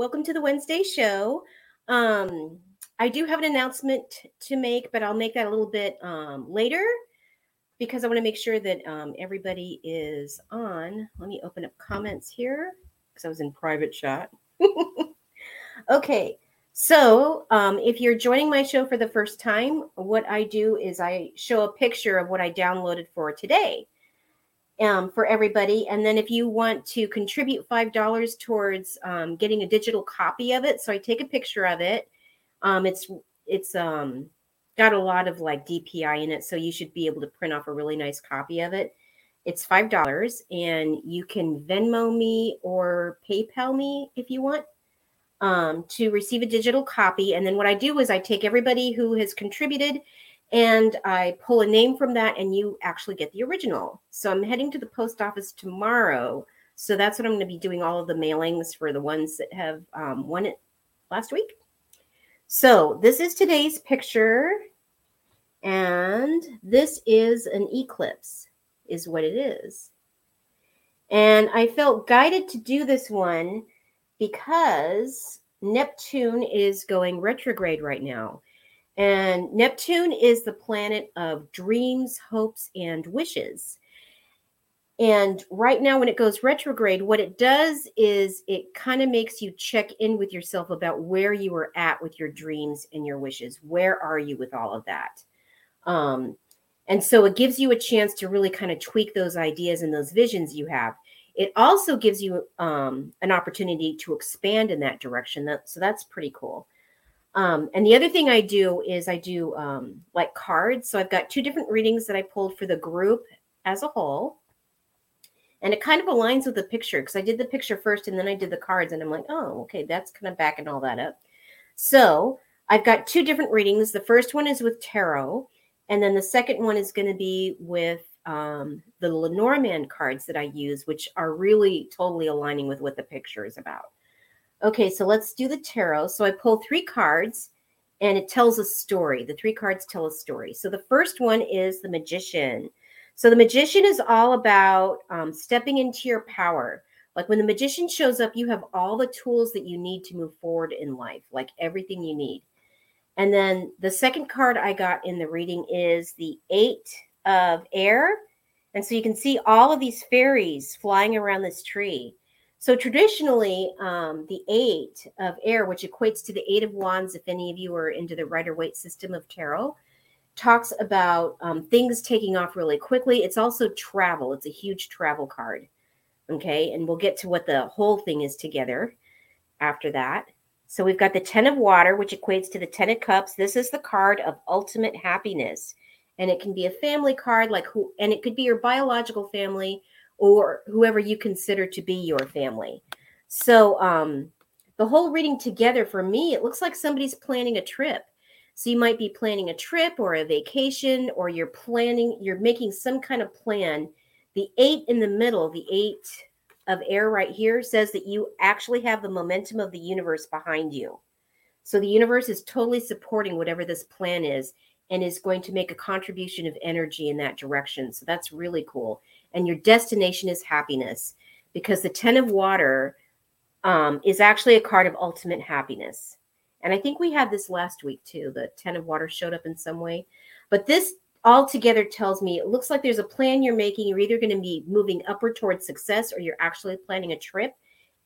Welcome to the Wednesday show. Um, I do have an announcement to make, but I'll make that a little bit um, later because I want to make sure that um, everybody is on. Let me open up comments here because I was in private chat. okay, so um, if you're joining my show for the first time, what I do is I show a picture of what I downloaded for today um, for everybody. And then if you want to contribute $5 towards um, getting a digital copy of it, so I take a picture of it. Um, it's it's um, got a lot of like DPI in it, so you should be able to print off a really nice copy of it. It's five dollars, and you can Venmo me or PayPal me if you want um, to receive a digital copy. And then what I do is I take everybody who has contributed and I pull a name from that, and you actually get the original. So I'm heading to the post office tomorrow. So that's what I'm going to be doing all of the mailings for the ones that have um, won it last week. So this is today's picture, and this is an eclipse, is what it is. And I felt guided to do this one because Neptune is going retrograde right now. And Neptune is the planet of dreams, hopes, and wishes. And right now, when it goes retrograde, what it does is it kind of makes you check in with yourself about where you are at with your dreams and your wishes. Where are you with all of that? Um, and so it gives you a chance to really kind of tweak those ideas and those visions you have. It also gives you um, an opportunity to expand in that direction. That, so that's pretty cool. Um, and the other thing I do is I do um, like cards. So I've got two different readings that I pulled for the group as a whole. And it kind of aligns with the picture because I did the picture first and then I did the cards. And I'm like, oh, okay, that's kind of backing all that up. So I've got two different readings. The first one is with tarot. And then the second one is going to be with um, the Lenormand cards that I use, which are really totally aligning with what the picture is about. Okay, so let's do the tarot. So I pull three cards and it tells a story. The three cards tell a story. So the first one is the magician. So the magician is all about um, stepping into your power. Like when the magician shows up, you have all the tools that you need to move forward in life, like everything you need. And then the second card I got in the reading is the Eight of Air. And so you can see all of these fairies flying around this tree. So traditionally, um, the eight of air, which equates to the eight of wands, if any of you are into the Rider Waite system of tarot, talks about um, things taking off really quickly. It's also travel. It's a huge travel card. Okay, and we'll get to what the whole thing is together after that. So we've got the Ten of Water, which equates to the Ten of Cups. This is the card of ultimate happiness, and it can be a family card, like who, and it could be your biological family or whoever you consider to be your family. So, um, the whole reading together for me, it looks like somebody's planning a trip. So, you might be planning a trip or a vacation, or you're planning, you're making some kind of plan. The eight in the middle, the eight of air right here, says that you actually have the momentum of the universe behind you. So, the universe is totally supporting whatever this plan is and is going to make a contribution of energy in that direction. So, that's really cool and your destination is happiness because the 10 of water um, is actually a card of ultimate happiness. And I think we had this last week too. The 10 of water showed up in some way. But this all together tells me it looks like there's a plan you're making. You're either going to be moving upward towards success or you're actually planning a trip.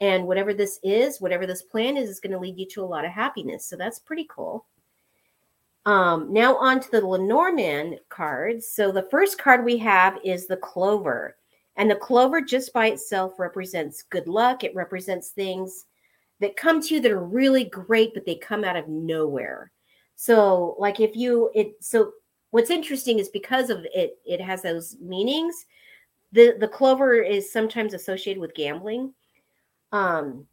And whatever this is, whatever this plan is, is going to lead you to a lot of happiness. So that's pretty cool. Um, now on to the Lenormand cards. So the first card we have is the Clover. And the clover just by itself represents good luck. It represents things that come to you that are really great, but they come out of nowhere. So, like if you it so what's interesting is because of it, it has those meanings. The the clover is sometimes associated with gambling. Um,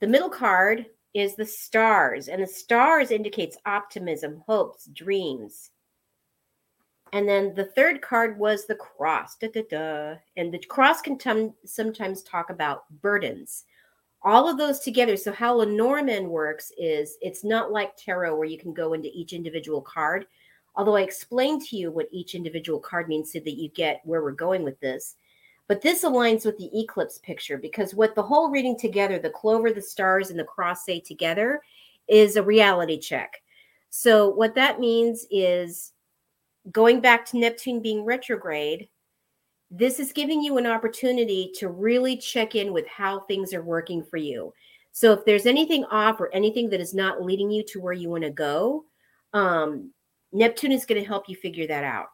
the middle card is the stars, and the stars indicates optimism, hopes, dreams. And then the third card was the cross. Da, da, da. And the cross can t- sometimes talk about burdens. All of those together. So, how Lenormand works is it's not like tarot where you can go into each individual card. Although I explained to you what each individual card means so that you get where we're going with this. But this aligns with the eclipse picture because what the whole reading together, the clover, the stars, and the cross say together, is a reality check. So, what that means is going back to Neptune being retrograde, this is giving you an opportunity to really check in with how things are working for you. So, if there's anything off or anything that is not leading you to where you want to go, um, Neptune is going to help you figure that out.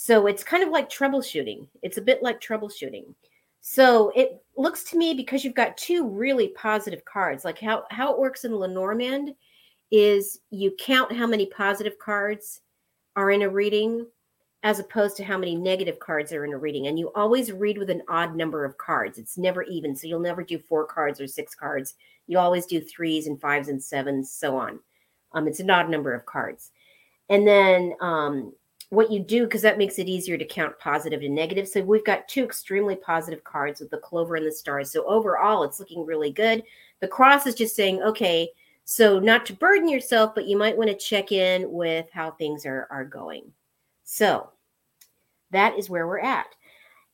So, it's kind of like troubleshooting. It's a bit like troubleshooting. So it looks to me because you've got two really positive cards, like how, how it works in Lenormand is you count how many positive cards are in a reading as opposed to how many negative cards are in a reading. And you always read with an odd number of cards. It's never even. So you'll never do four cards or six cards. You always do threes and fives and sevens, so on. Um, it's an odd number of cards. And then um, what you do, because that makes it easier to count positive and negative. So we've got two extremely positive cards with the clover and the stars. So overall, it's looking really good. The cross is just saying, okay, so, not to burden yourself, but you might want to check in with how things are, are going. So, that is where we're at.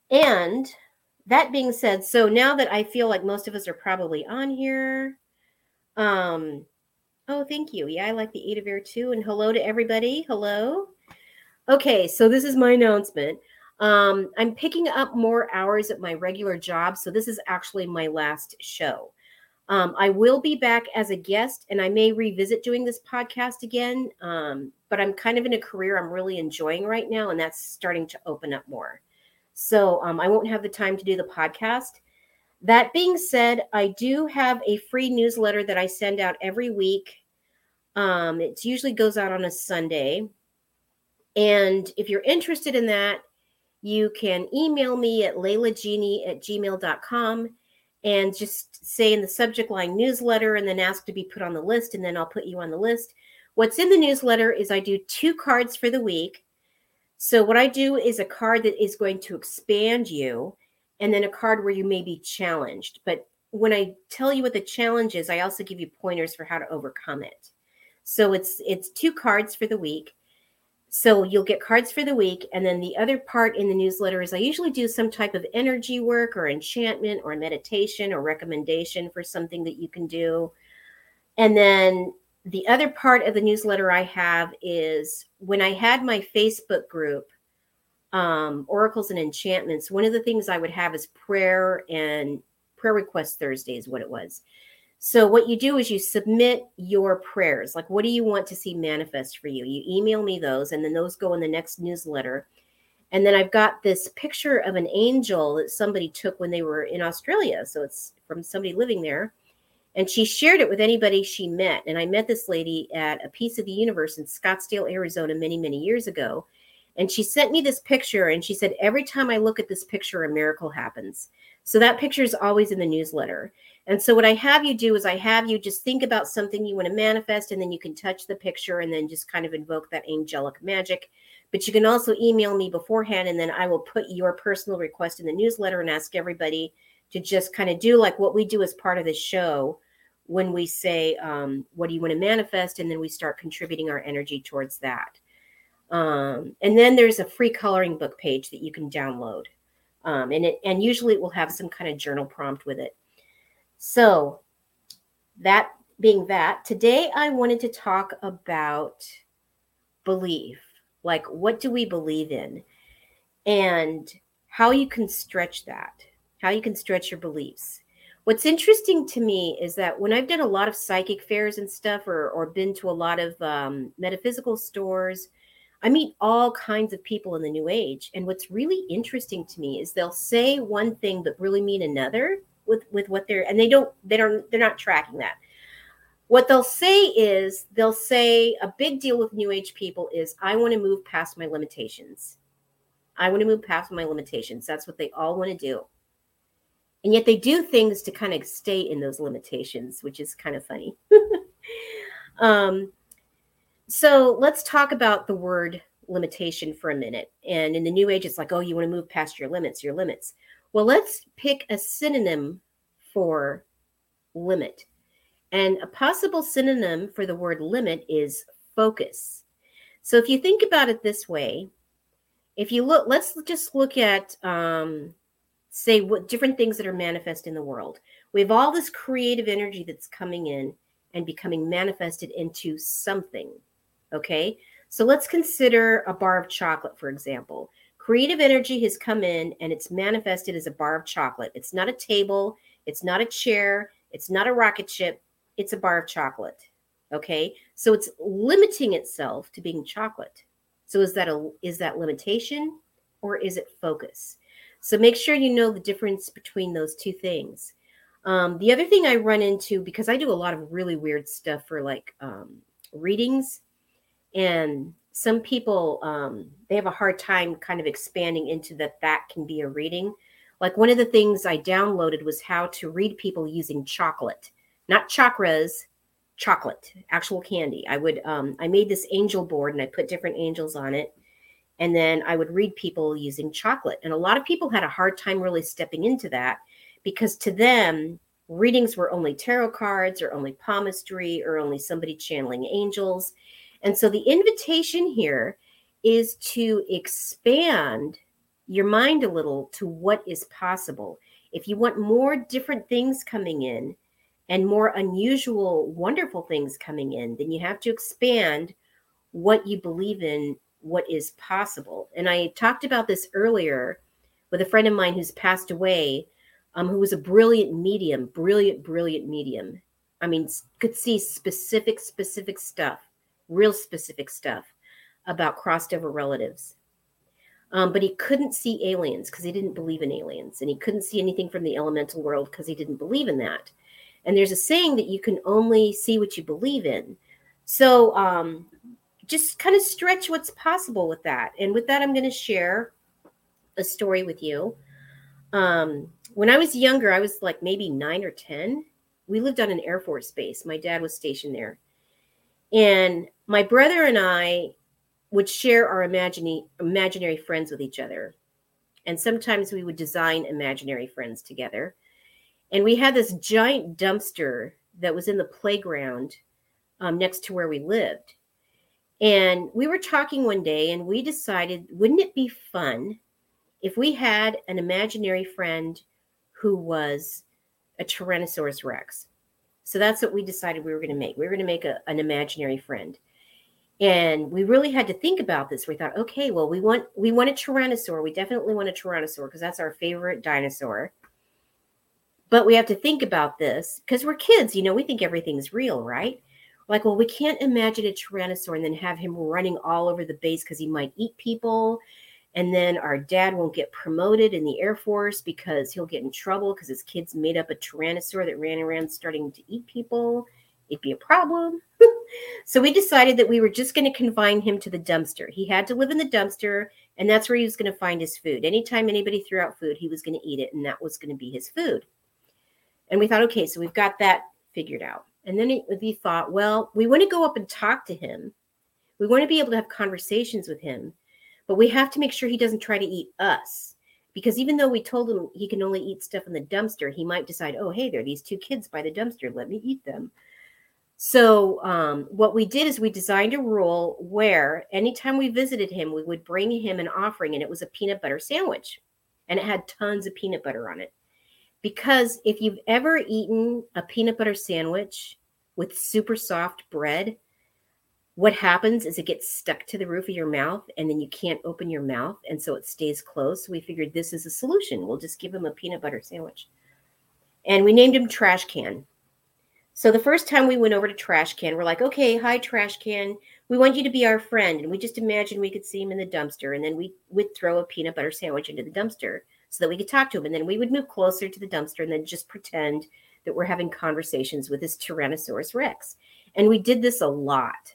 And that being said, so now that I feel like most of us are probably on here, um, oh, thank you. Yeah, I like the Eight of Air too. And hello to everybody. Hello. Okay, so this is my announcement. Um, I'm picking up more hours at my regular job. So, this is actually my last show. Um, I will be back as a guest and I may revisit doing this podcast again. Um, but I'm kind of in a career I'm really enjoying right now, and that's starting to open up more. So um, I won't have the time to do the podcast. That being said, I do have a free newsletter that I send out every week. Um, it usually goes out on a Sunday. And if you're interested in that, you can email me at leilagenie at gmail.com and just say in the subject line newsletter and then ask to be put on the list and then I'll put you on the list. What's in the newsletter is I do two cards for the week. So what I do is a card that is going to expand you and then a card where you may be challenged. But when I tell you what the challenge is, I also give you pointers for how to overcome it. So it's it's two cards for the week. So you'll get cards for the week. And then the other part in the newsletter is I usually do some type of energy work or enchantment or meditation or recommendation for something that you can do. And then the other part of the newsletter I have is when I had my Facebook group, um, Oracles and Enchantments, one of the things I would have is prayer and prayer request Thursday is what it was. So what you do is you submit your prayers. Like, what do you want to see manifest for you? You email me those, and then those go in the next newsletter. And then I've got this picture of an angel that somebody took when they were in Australia. So it's from somebody living there. And she shared it with anybody she met. And I met this lady at a piece of the universe in Scottsdale, Arizona, many, many years ago. And she sent me this picture and she said, Every time I look at this picture, a miracle happens. So that picture is always in the newsletter. And so what I have you do is I have you just think about something you want to manifest and then you can touch the picture and then just kind of invoke that angelic magic. But you can also email me beforehand and then I will put your personal request in the newsletter and ask everybody to just kind of do like what we do as part of the show when we say um, what do you want to manifest and then we start contributing our energy towards that. Um, and then there's a free coloring book page that you can download. Um, and it and usually it will have some kind of journal prompt with it. So, that being that, today I wanted to talk about belief. Like, what do we believe in? And how you can stretch that, how you can stretch your beliefs. What's interesting to me is that when I've done a lot of psychic fairs and stuff, or, or been to a lot of um, metaphysical stores, I meet all kinds of people in the new age. And what's really interesting to me is they'll say one thing but really mean another with with what they're and they don't they don't they're not tracking that. What they'll say is they'll say a big deal with new age people is i want to move past my limitations. I want to move past my limitations. That's what they all want to do. And yet they do things to kind of stay in those limitations which is kind of funny. Um, so let's talk about the word limitation for a minute. And in the new age it's like oh you want to move past your limits your limits well, let's pick a synonym for limit. And a possible synonym for the word limit is focus. So if you think about it this way, if you look, let's just look at um, say what different things that are manifest in the world. We have all this creative energy that's coming in and becoming manifested into something. Okay. So let's consider a bar of chocolate, for example. Creative energy has come in and it's manifested as a bar of chocolate. It's not a table, it's not a chair, it's not a rocket ship, it's a bar of chocolate. Okay? So it's limiting itself to being chocolate. So is that a is that limitation or is it focus? So make sure you know the difference between those two things. Um, the other thing I run into because I do a lot of really weird stuff for like um, readings, and some people um, they have a hard time kind of expanding into that that can be a reading. Like one of the things i downloaded was how to read people using chocolate not chakras chocolate actual candy. I would um, i made this angel board and i put different angels on it and then i would read people using chocolate. And a lot of people had a hard time really stepping into that because to them readings were only tarot cards or only palmistry or only somebody channeling angels and so the invitation here is to expand your mind a little to what is possible. If you want more different things coming in and more unusual, wonderful things coming in, then you have to expand what you believe in, what is possible. And I talked about this earlier with a friend of mine who's passed away, um, who was a brilliant medium, brilliant, brilliant medium. I mean, could see specific, specific stuff real specific stuff about crossed over relatives. Um, but he couldn't see aliens because he didn't believe in aliens, and he couldn't see anything from the elemental world because he didn't believe in that. And there's a saying that you can only see what you believe in. So um, just kind of stretch what's possible with that. And with that, I'm going to share a story with you. Um, when I was younger, I was like maybe nine or 10. We lived on an Air Force base. My dad was stationed there. And my brother and I would share our imaginary imaginary friends with each other. And sometimes we would design imaginary friends together. And we had this giant dumpster that was in the playground um, next to where we lived. And we were talking one day and we decided, wouldn't it be fun if we had an imaginary friend who was a Tyrannosaurus Rex? So that's what we decided we were going to make. We were going to make a, an imaginary friend. And we really had to think about this. We thought, okay, well, we want we want a tyrannosaur. We definitely want a tyrannosaur because that's our favorite dinosaur. But we have to think about this because we're kids, you know, we think everything's real, right? Like, well, we can't imagine a tyrannosaur and then have him running all over the base because he might eat people and then our dad won't get promoted in the Air Force because he'll get in trouble because his kids made up a tyrannosaur that ran around starting to eat people. It'd be a problem. so we decided that we were just going to confine him to the dumpster. He had to live in the dumpster, and that's where he was going to find his food. Anytime anybody threw out food, he was going to eat it, and that was going to be his food. And we thought, okay, so we've got that figured out. And then we thought, well, we want to go up and talk to him. We want to be able to have conversations with him but we have to make sure he doesn't try to eat us. Because even though we told him he can only eat stuff in the dumpster, he might decide, oh, hey, there are these two kids by the dumpster. Let me eat them. So, um, what we did is we designed a rule where anytime we visited him, we would bring him an offering, and it was a peanut butter sandwich. And it had tons of peanut butter on it. Because if you've ever eaten a peanut butter sandwich with super soft bread, what happens is it gets stuck to the roof of your mouth and then you can't open your mouth and so it stays closed. So we figured this is a solution. We'll just give him a peanut butter sandwich. And we named him trash can. So the first time we went over to trash can we're like okay hi trash can. We want you to be our friend. And we just imagined we could see him in the dumpster and then we would throw a peanut butter sandwich into the dumpster so that we could talk to him. And then we would move closer to the dumpster and then just pretend that we're having conversations with this tyrannosaurus rex. And we did this a lot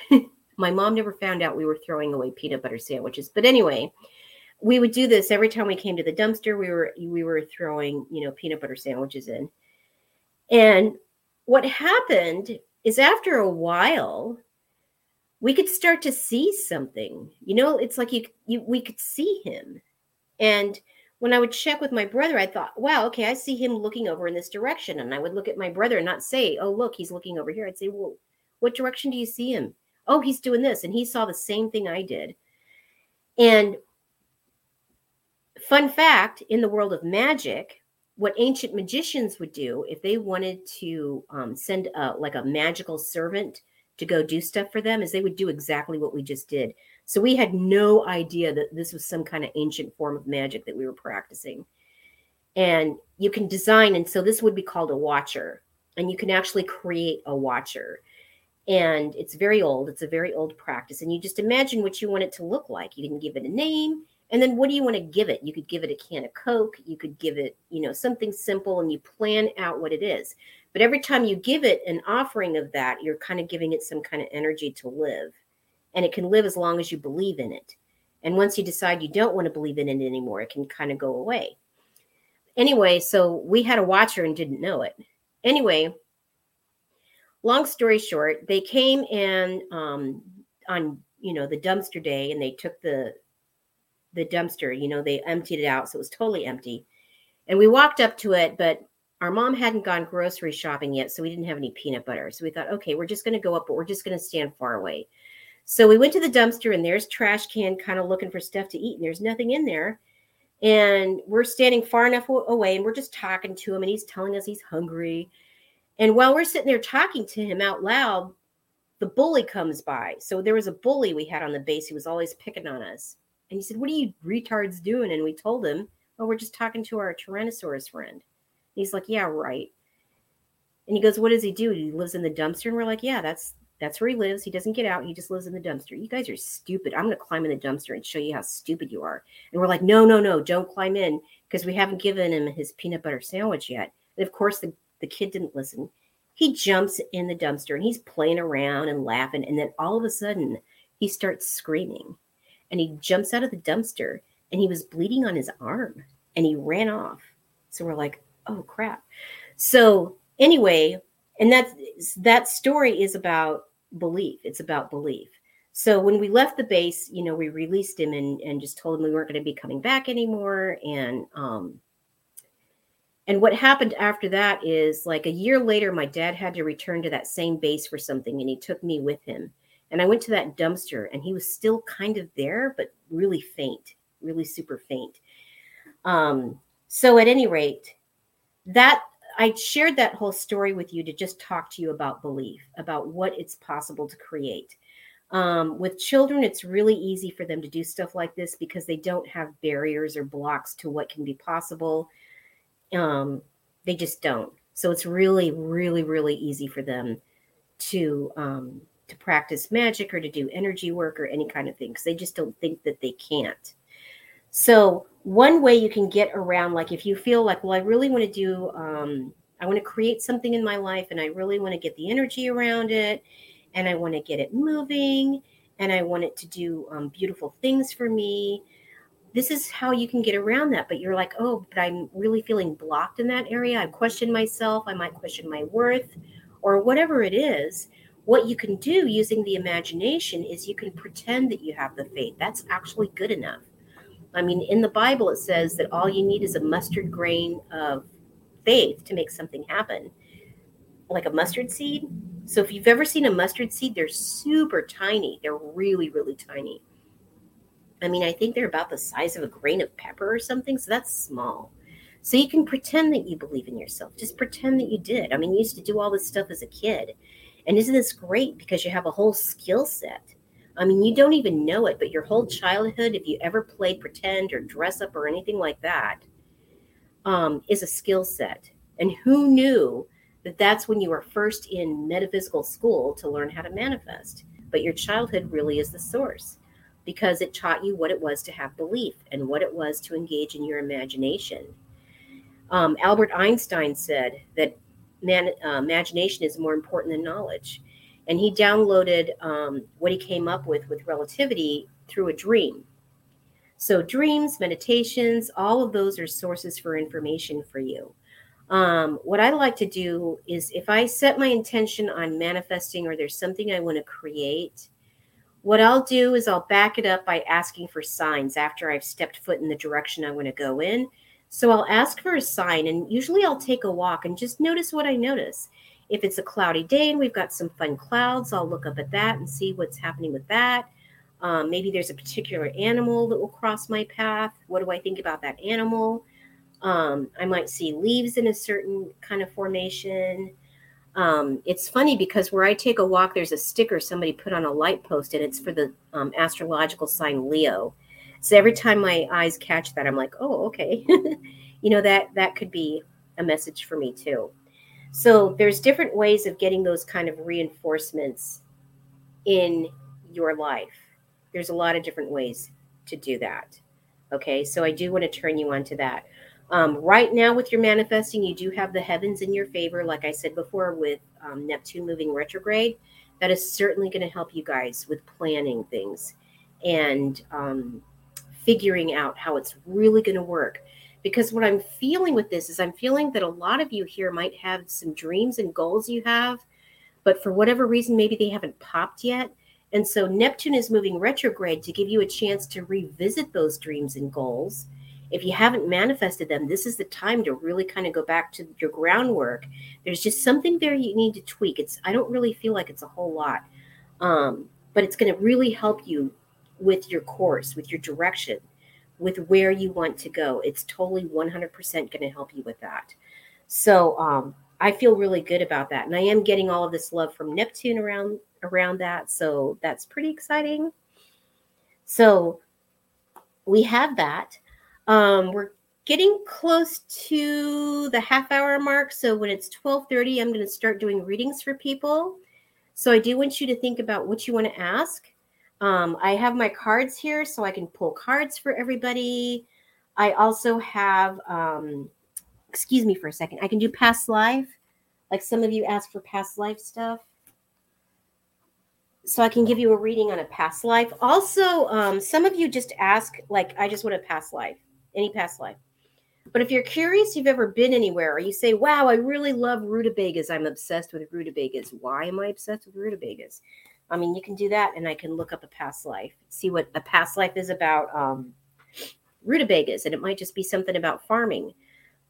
my mom never found out we were throwing away peanut butter sandwiches. But anyway, we would do this every time we came to the dumpster. We were we were throwing you know peanut butter sandwiches in, and what happened is after a while, we could start to see something. You know, it's like you, you we could see him, and when I would check with my brother, I thought, wow, okay, I see him looking over in this direction. And I would look at my brother and not say, oh, look, he's looking over here. I'd say, well, what direction do you see him? Oh, he's doing this. And he saw the same thing I did. And Fun fact in the world of magic, what ancient magicians would do if they wanted to um, send a, like a magical servant to go do stuff for them is they would do exactly what we just did. So we had no idea that this was some kind of ancient form of magic that we were practicing. And you can design, and so this would be called a watcher, and you can actually create a watcher. And it's very old, it's a very old practice. And you just imagine what you want it to look like. You can give it a name, and then what do you want to give it? You could give it a can of Coke, you could give it, you know, something simple and you plan out what it is. But every time you give it an offering of that, you're kind of giving it some kind of energy to live. And it can live as long as you believe in it. And once you decide you don't want to believe in it anymore, it can kind of go away. Anyway, so we had a watcher and didn't know it. Anyway, long story short, they came in um, on you know the dumpster day and they took the the dumpster. You know, they emptied it out, so it was totally empty. And we walked up to it, but our mom hadn't gone grocery shopping yet, so we didn't have any peanut butter. So we thought, okay, we're just going to go up, but we're just going to stand far away. So we went to the dumpster, and there's trash can, kind of looking for stuff to eat, and there's nothing in there. And we're standing far enough away, and we're just talking to him, and he's telling us he's hungry. And while we're sitting there talking to him out loud, the bully comes by. So there was a bully we had on the base who was always picking on us. And he said, What are you retards doing? And we told him, Oh, we're just talking to our Tyrannosaurus friend. And he's like, Yeah, right. And he goes, What does he do? He lives in the dumpster. And we're like, Yeah, that's that's where he lives. He doesn't get out. He just lives in the dumpster. You guys are stupid. I'm going to climb in the dumpster and show you how stupid you are. And we're like, no, no, no, don't climb in because we haven't given him his peanut butter sandwich yet. And of course, the, the kid didn't listen. He jumps in the dumpster and he's playing around and laughing. And then all of a sudden, he starts screaming and he jumps out of the dumpster and he was bleeding on his arm and he ran off. So we're like, oh crap. So anyway, and that that story is about belief. It's about belief. So when we left the base, you know, we released him and, and just told him we weren't going to be coming back anymore. And um and what happened after that is like a year later, my dad had to return to that same base for something, and he took me with him. And I went to that dumpster and he was still kind of there, but really faint, really super faint. Um, so at any rate, that I shared that whole story with you to just talk to you about belief, about what it's possible to create. Um, with children, it's really easy for them to do stuff like this because they don't have barriers or blocks to what can be possible. Um, they just don't. So it's really, really, really easy for them to um, to practice magic or to do energy work or any kind of thing because they just don't think that they can't. So, one way you can get around, like if you feel like, well, I really want to do, um, I want to create something in my life and I really want to get the energy around it and I want to get it moving and I want it to do um, beautiful things for me. This is how you can get around that. But you're like, oh, but I'm really feeling blocked in that area. I question myself. I might question my worth or whatever it is what you can do using the imagination is you can pretend that you have the faith. That's actually good enough. I mean, in the Bible, it says that all you need is a mustard grain of faith to make something happen, like a mustard seed. So, if you've ever seen a mustard seed, they're super tiny. They're really, really tiny. I mean, I think they're about the size of a grain of pepper or something. So, that's small. So, you can pretend that you believe in yourself. Just pretend that you did. I mean, you used to do all this stuff as a kid. And isn't this great because you have a whole skill set? I mean, you don't even know it, but your whole childhood, if you ever played pretend or dress up or anything like that, um, is a skill set. And who knew that that's when you were first in metaphysical school to learn how to manifest? But your childhood really is the source because it taught you what it was to have belief and what it was to engage in your imagination. Um, Albert Einstein said that man, uh, imagination is more important than knowledge. And he downloaded um, what he came up with with relativity through a dream. So, dreams, meditations, all of those are sources for information for you. Um, what I like to do is if I set my intention on manifesting or there's something I want to create, what I'll do is I'll back it up by asking for signs after I've stepped foot in the direction I want to go in. So I'll ask for a sign, and usually I'll take a walk and just notice what I notice. If it's a cloudy day and we've got some fun clouds, I'll look up at that and see what's happening with that. Um, maybe there's a particular animal that will cross my path. What do I think about that animal? Um, I might see leaves in a certain kind of formation. Um, it's funny because where I take a walk, there's a sticker somebody put on a light post, and it's for the um, astrological sign Leo. So every time my eyes catch that, I'm like, oh, okay. you know that that could be a message for me too. So there's different ways of getting those kind of reinforcements in your life. There's a lot of different ways to do that. Okay, so I do want to turn you on to that. Um, right now, with your manifesting, you do have the heavens in your favor, like I said before, with um, Neptune moving retrograde. That is certainly going to help you guys with planning things and um, figuring out how it's really going to work. Because what I'm feeling with this is I'm feeling that a lot of you here might have some dreams and goals you have, but for whatever reason, maybe they haven't popped yet. And so Neptune is moving retrograde to give you a chance to revisit those dreams and goals if you haven't manifested them, this is the time to really kind of go back to your groundwork. There's just something there you need to tweak. It's I don't really feel like it's a whole lot, um, but it's going to really help you with your course, with your direction, with where you want to go. It's totally 100% going to help you with that. So um, I feel really good about that, and I am getting all of this love from Neptune around around that. So that's pretty exciting. So we have that. Um, we're getting close to the half hour mark. So when it's 12:30, I'm going to start doing readings for people. So I do want you to think about what you want to ask. Um, I have my cards here so I can pull cards for everybody. I also have, um, excuse me for a second, I can do past life. Like some of you ask for past life stuff. So I can give you a reading on a past life. Also, um, some of you just ask, like, I just want a past life any past life. But if you're curious, you've ever been anywhere, or you say, "Wow, I really love rutabagas. I'm obsessed with rutabagas. Why am I obsessed with rutabagas?" I mean, you can do that, and I can look up a past life, see what a past life is about um, rutabagas, and it might just be something about farming.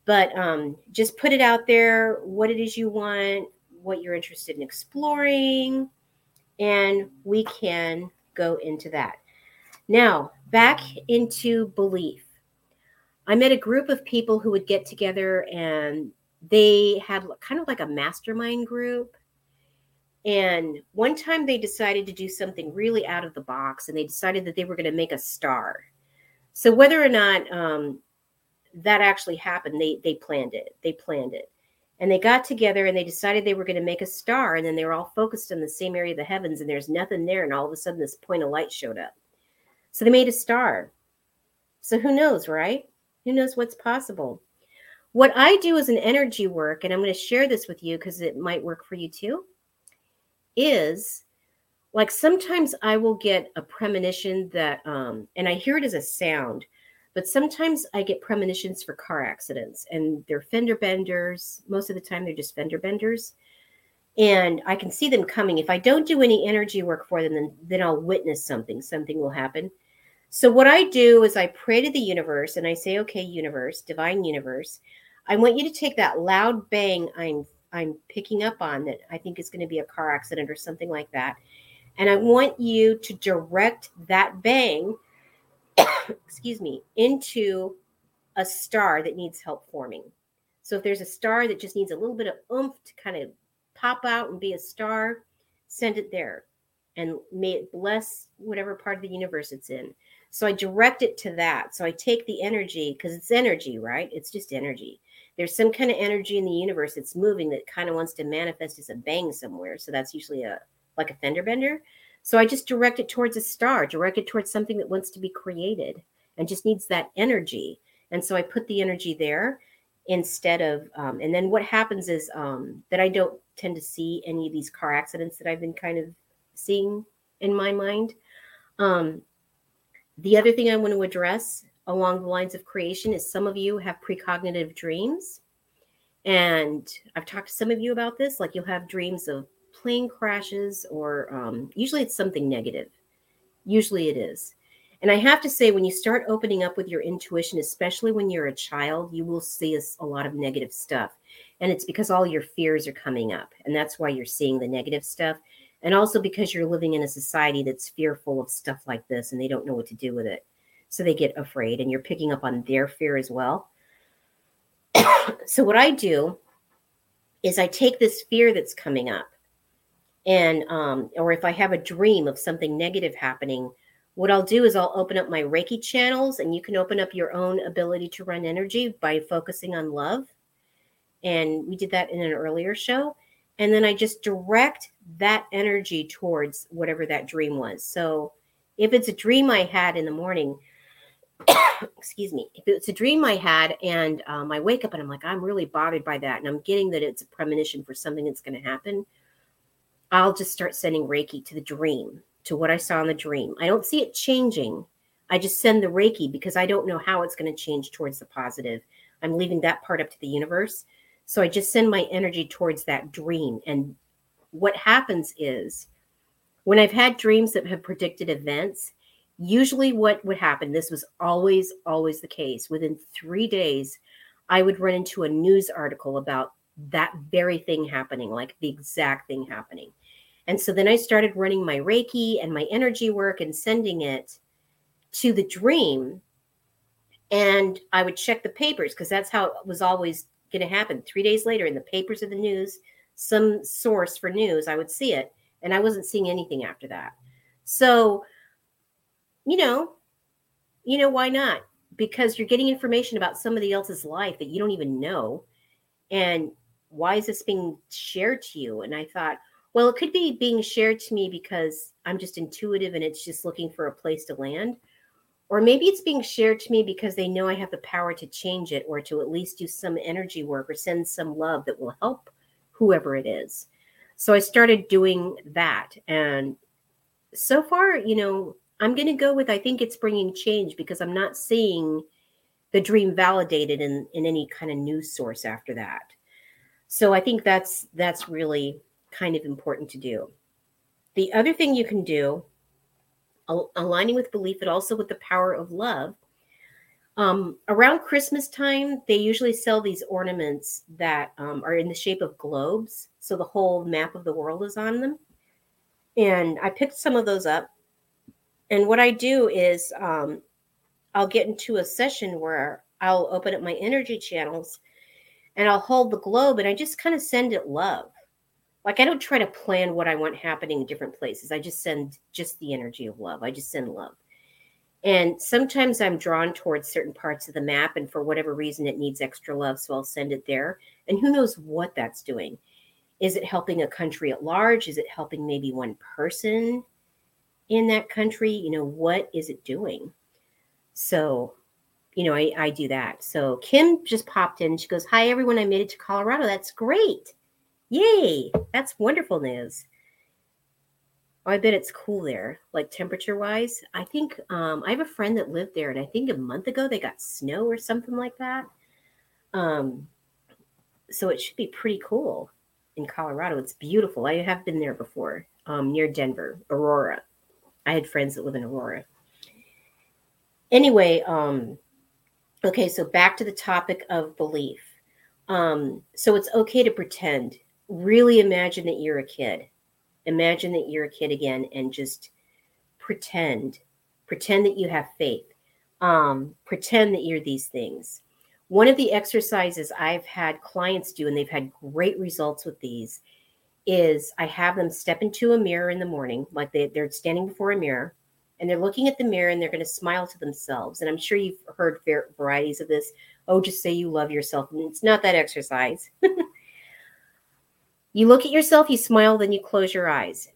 But um, just put it out there, what it is you want, what you're interested in exploring, and we can go into that. Now, back into belief. I met a group of people who would get together and they had kind of like a mastermind group. And one time they decided to do something really out of the box and they decided that they were going to make a star. So whether or not um, that actually happened, they they planned it. They planned it. And they got together and they decided they were going to make a star. And then they were all focused on the same area of the heavens and there's nothing there. And all of a sudden this point of light showed up. So they made a star. So who knows, right? Who knows what's possible? What I do as an energy work, and I'm going to share this with you because it might work for you too, is like sometimes I will get a premonition that, um, and I hear it as a sound, but sometimes I get premonitions for car accidents and they're fender benders. Most of the time, they're just fender benders. And I can see them coming. If I don't do any energy work for them, then, then I'll witness something. Something will happen. So, what I do is I pray to the universe and I say, okay, universe, divine universe, I want you to take that loud bang I'm I'm picking up on that I think is going to be a car accident or something like that. And I want you to direct that bang, excuse me, into a star that needs help forming. So if there's a star that just needs a little bit of oomph to kind of pop out and be a star, send it there and may it bless whatever part of the universe it's in. So I direct it to that. So I take the energy because it's energy, right? It's just energy. There's some kind of energy in the universe that's moving that kind of wants to manifest as a bang somewhere. So that's usually a like a fender bender. So I just direct it towards a star, direct it towards something that wants to be created and just needs that energy. And so I put the energy there instead of, um, and then what happens is um, that I don't tend to see any of these car accidents that I've been kind of seeing in my mind. Um, the other thing I want to address along the lines of creation is some of you have precognitive dreams. And I've talked to some of you about this. Like you'll have dreams of plane crashes, or um, usually it's something negative. Usually it is. And I have to say, when you start opening up with your intuition, especially when you're a child, you will see a lot of negative stuff. And it's because all your fears are coming up. And that's why you're seeing the negative stuff. And also because you're living in a society that's fearful of stuff like this and they don't know what to do with it. So they get afraid and you're picking up on their fear as well. so what I do is I take this fear that's coming up and um, or if I have a dream of something negative happening, what I'll do is I'll open up my Reiki channels and you can open up your own ability to run energy by focusing on love. And we did that in an earlier show. And then I just direct that energy towards whatever that dream was. So if it's a dream I had in the morning, excuse me, if it's a dream I had and um, I wake up and I'm like, I'm really bothered by that, and I'm getting that it's a premonition for something that's going to happen, I'll just start sending Reiki to the dream, to what I saw in the dream. I don't see it changing. I just send the Reiki because I don't know how it's going to change towards the positive. I'm leaving that part up to the universe. So I just send my energy towards that dream. And what happens is when I've had dreams that have predicted events, usually what would happen this was always always the case. Within 3 days i would run into a news article about that very thing happening like the exact thing happening. And so then i started running my reiki and my energy work and sending it to the dream. And i would check the papers because that's how it was always going to happen 3 days later in the papers of the news some source for news i would see it and i wasn't seeing anything after that so you know, you know, why not? Because you're getting information about somebody else's life that you don't even know. And why is this being shared to you? And I thought, well, it could be being shared to me because I'm just intuitive and it's just looking for a place to land. Or maybe it's being shared to me because they know I have the power to change it or to at least do some energy work or send some love that will help whoever it is. So I started doing that. And so far, you know, I'm going to go with I think it's bringing change because I'm not seeing the dream validated in in any kind of news source after that. So I think that's that's really kind of important to do. The other thing you can do aligning with belief but also with the power of love um, around Christmas time, they usually sell these ornaments that um, are in the shape of globes. So the whole map of the world is on them. And I picked some of those up and what I do is um, I'll get into a session where I'll open up my energy channels and I'll hold the globe and I just kind of send it love. Like I don't try to plan what I want happening in different places. I just send just the energy of love. I just send love. And sometimes I'm drawn towards certain parts of the map, and for whatever reason, it needs extra love. So I'll send it there. And who knows what that's doing? Is it helping a country at large? Is it helping maybe one person? in that country you know what is it doing so you know i, I do that so kim just popped in she goes hi everyone i made it to colorado that's great yay! That's wonderful news. Oh, i bet it's cool there like temperature wise i think um, i have a friend that lived there and i think a month ago they got snow or something like that. Um, so it should be pretty cool in colorado. It's beautiful. I have been there before um, near denver aurora. I had friends that live in Aurora. Anyway, um, okay, so back to the topic of belief. Um, so it's okay to pretend. Really imagine that you're a kid. Imagine that you're a kid again and just pretend. Pretend that you have faith. Um, pretend that you're these things. One of the exercises I've had clients do, and they've had great results with these, is I have them step into a mirror in the morning, like they, they're standing before a mirror and they're looking at the mirror and they're going to smile to themselves. And I'm sure you've heard varieties of this. Oh, just say you love yourself. And it's not that exercise. you look at yourself, you smile, then you close your eyes.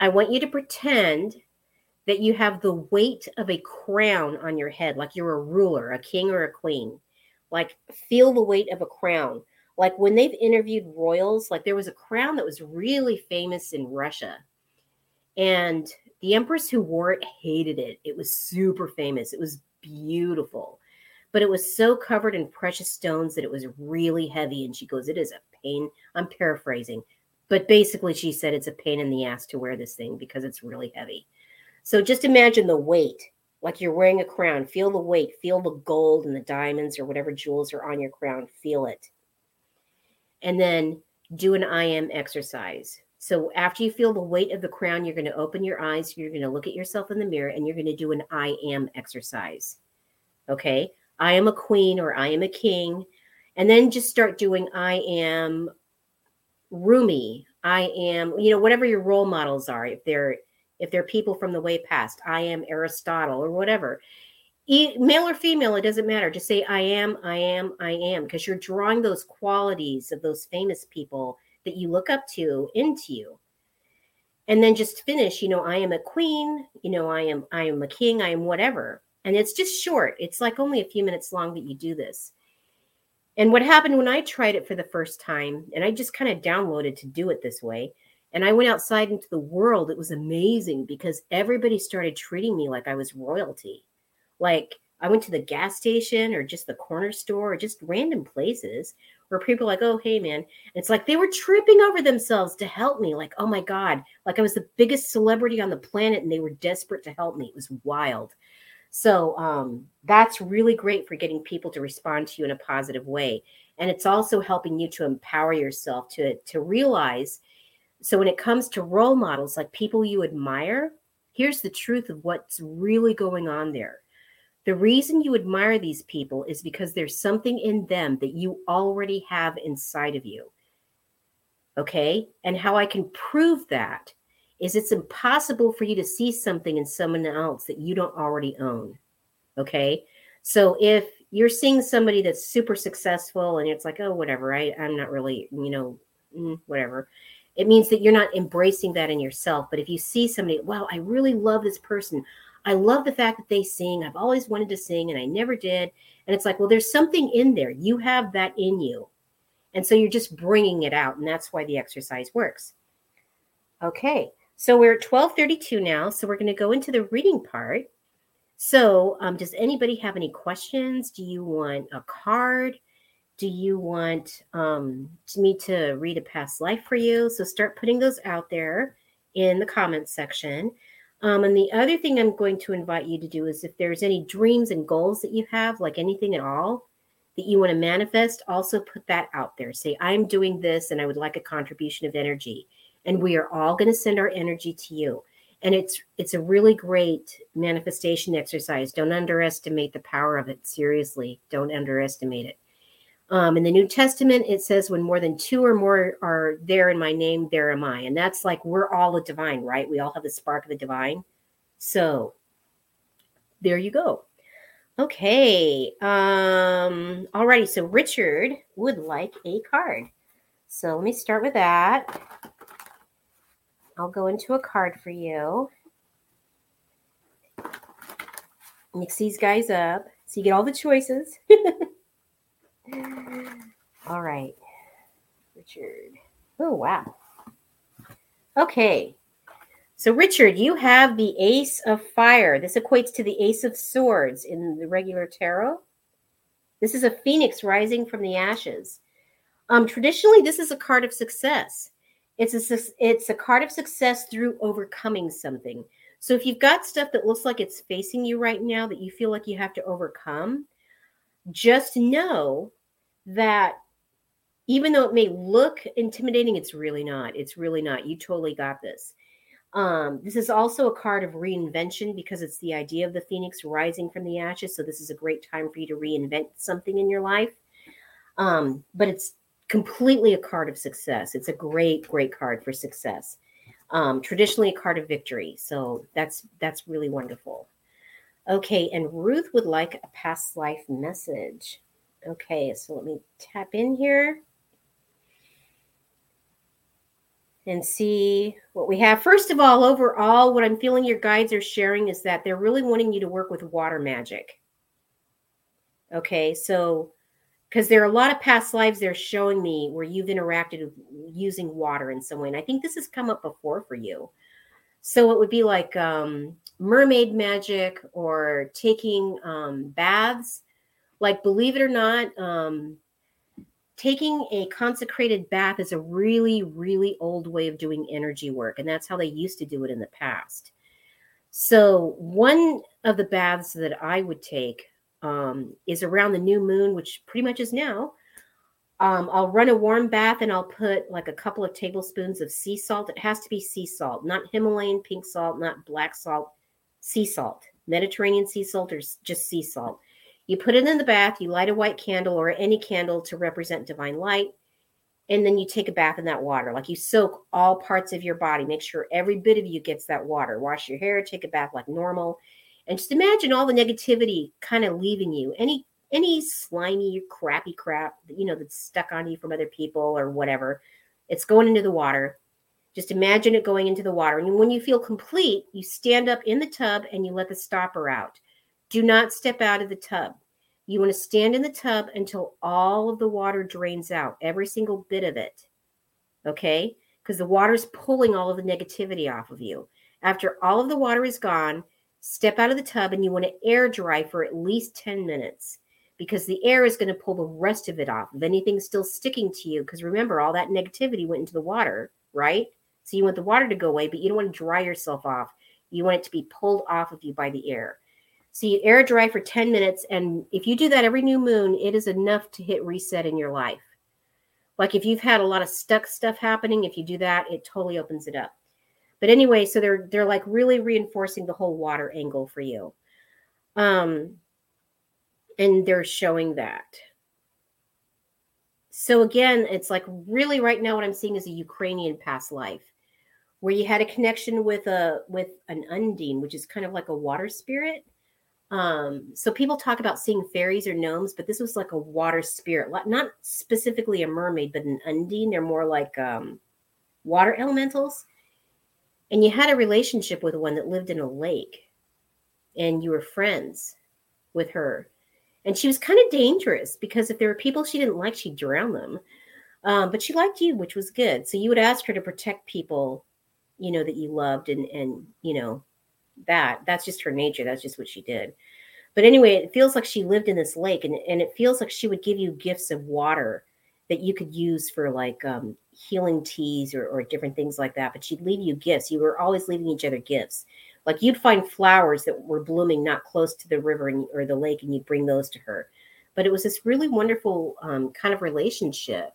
I want you to pretend that you have the weight of a crown on your head, like you're a ruler, a king or a queen. Like feel the weight of a crown like when they've interviewed royals, like there was a crown that was really famous in Russia. And the empress who wore it hated it. It was super famous. It was beautiful. But it was so covered in precious stones that it was really heavy. And she goes, It is a pain. I'm paraphrasing. But basically, she said it's a pain in the ass to wear this thing because it's really heavy. So just imagine the weight, like you're wearing a crown. Feel the weight, feel the gold and the diamonds or whatever jewels are on your crown. Feel it and then do an I am exercise. So after you feel the weight of the crown, you're going to open your eyes, you're going to look at yourself in the mirror, and you're going to do an I am exercise. Okay. I am a queen or I am a king. And then just start doing I am Rumi. I am, you know, whatever your role models are. If they're if they're people from the way past, I am Aristotle or whatever. male or female, it doesn't matter. Just say I am, I am, I am, because you're drawing those qualities of those famous people that you look up to into you and then just finish you know i am a queen you know i am i am a king i am whatever and it's just short it's like only a few minutes long that you do this and what happened when i tried it for the first time and i just kind of downloaded to do it this way and i went outside into the world it was amazing because everybody started treating me like i was royalty like i went to the gas station or just the corner store or just random places where people like, oh, hey, man. it's like they were tripping over themselves to help me. Like, oh my God, like I was the biggest celebrity on the planet and they were desperate to help me. It was wild. So um, that's really great for getting people to respond to you in a positive way. And it's also helping you to empower yourself to, to realize. So when it comes to role models, like people you admire, here's the truth of what's really going on there the reason you admire these people is because there's something in them that you already have inside of you. Okay. And how I can prove that is it's impossible for you to see something in someone else that you don't already own. Okay. So if you're seeing somebody that's super successful and it's like, oh, whatever, I, I'm not really, you know, mm, whatever. It means that you're not embracing that in yourself. But if you see somebody, wow, I really love this person. I love the fact that they sing. I've always wanted to sing and I never did. And it's like, well, there's something in there. You have that in you. And so you're just bringing it out. And that's why the exercise works. Okay. So we're at 1232 now. So we're going to go into the reading part. So um, does anybody have any questions? Do you want a card? Do you want um, me to read a past life for you? So start putting those out there in the comments section. Um, and the other thing I'm going to invite you to do is if there's any dreams and goals that you have, like anything at all that you want to manifest, also put that out there. Say, I'm doing this and I would like a contribution of energy. And we are all going to send our energy to you. And it's it's a really great manifestation exercise. Don't underestimate the power of it. Seriously, don't underestimate it. Um, in the New Testament, it says, when more than two or more are there in my name, there am I. And that's like we're all a divine, right? We all have the spark of the divine. So there you go. Okay. Um, alrighty. So Richard would like a card. So let me start with that. I'll go into a card for you. Mix these guys up so you get all the choices. All right. Richard. Oh, wow. Okay. So, Richard, you have the Ace of Fire. This equates to the Ace of Swords in the regular tarot. This is a phoenix rising from the ashes. Um, traditionally, this is a card of success. It's a it's a card of success through overcoming something. So if you've got stuff that looks like it's facing you right now that you feel like you have to overcome, just know that even though it may look intimidating, it's really not. It's really not. You totally got this. Um, this is also a card of reinvention because it's the idea of the phoenix rising from the ashes. So this is a great time for you to reinvent something in your life. Um, but it's completely a card of success. It's a great, great card for success. Um, traditionally a card of victory. So that's that's really wonderful. Okay, and Ruth would like a past life message. Okay, so let me tap in here and see what we have. First of all, overall, what I'm feeling your guides are sharing is that they're really wanting you to work with water magic. Okay, so because there are a lot of past lives they're showing me where you've interacted with using water in some way. And I think this has come up before for you. So it would be like um, mermaid magic or taking um, baths. Like, believe it or not, um, taking a consecrated bath is a really, really old way of doing energy work. And that's how they used to do it in the past. So, one of the baths that I would take um, is around the new moon, which pretty much is now. Um, I'll run a warm bath and I'll put like a couple of tablespoons of sea salt. It has to be sea salt, not Himalayan pink salt, not black salt, sea salt, Mediterranean sea salt, or just sea salt. You put it in the bath, you light a white candle or any candle to represent divine light, and then you take a bath in that water. Like you soak all parts of your body, make sure every bit of you gets that water. Wash your hair, take a bath like normal, and just imagine all the negativity kind of leaving you. Any any slimy, crappy crap, you know, that's stuck on you from other people or whatever, it's going into the water. Just imagine it going into the water. And when you feel complete, you stand up in the tub and you let the stopper out. Do not step out of the tub. You want to stand in the tub until all of the water drains out, every single bit of it. Okay? Because the water's pulling all of the negativity off of you. After all of the water is gone, step out of the tub and you want to air dry for at least 10 minutes because the air is going to pull the rest of it off. If anything's still sticking to you, because remember, all that negativity went into the water, right? So you want the water to go away, but you don't want to dry yourself off. You want it to be pulled off of you by the air. So you air dry for 10 minutes. And if you do that every new moon, it is enough to hit reset in your life. Like if you've had a lot of stuck stuff happening, if you do that, it totally opens it up. But anyway, so they're they're like really reinforcing the whole water angle for you. Um and they're showing that. So again, it's like really right now what I'm seeing is a Ukrainian past life where you had a connection with a with an undine, which is kind of like a water spirit. Um, so people talk about seeing fairies or gnomes, but this was like a water spirit, not specifically a mermaid, but an undine. They're more like um, water elementals. And you had a relationship with one that lived in a lake, and you were friends with her and she was kind of dangerous because if there were people she didn't like, she'd drown them. Um, but she liked you, which was good. So you would ask her to protect people, you know, that you loved, and and you know, that that's just her nature. That's just what she did. But anyway, it feels like she lived in this lake, and and it feels like she would give you gifts of water that you could use for like um, healing teas or, or different things like that. But she'd leave you gifts. You were always leaving each other gifts. Like you'd find flowers that were blooming not close to the river and, or the lake, and you'd bring those to her. But it was this really wonderful um, kind of relationship.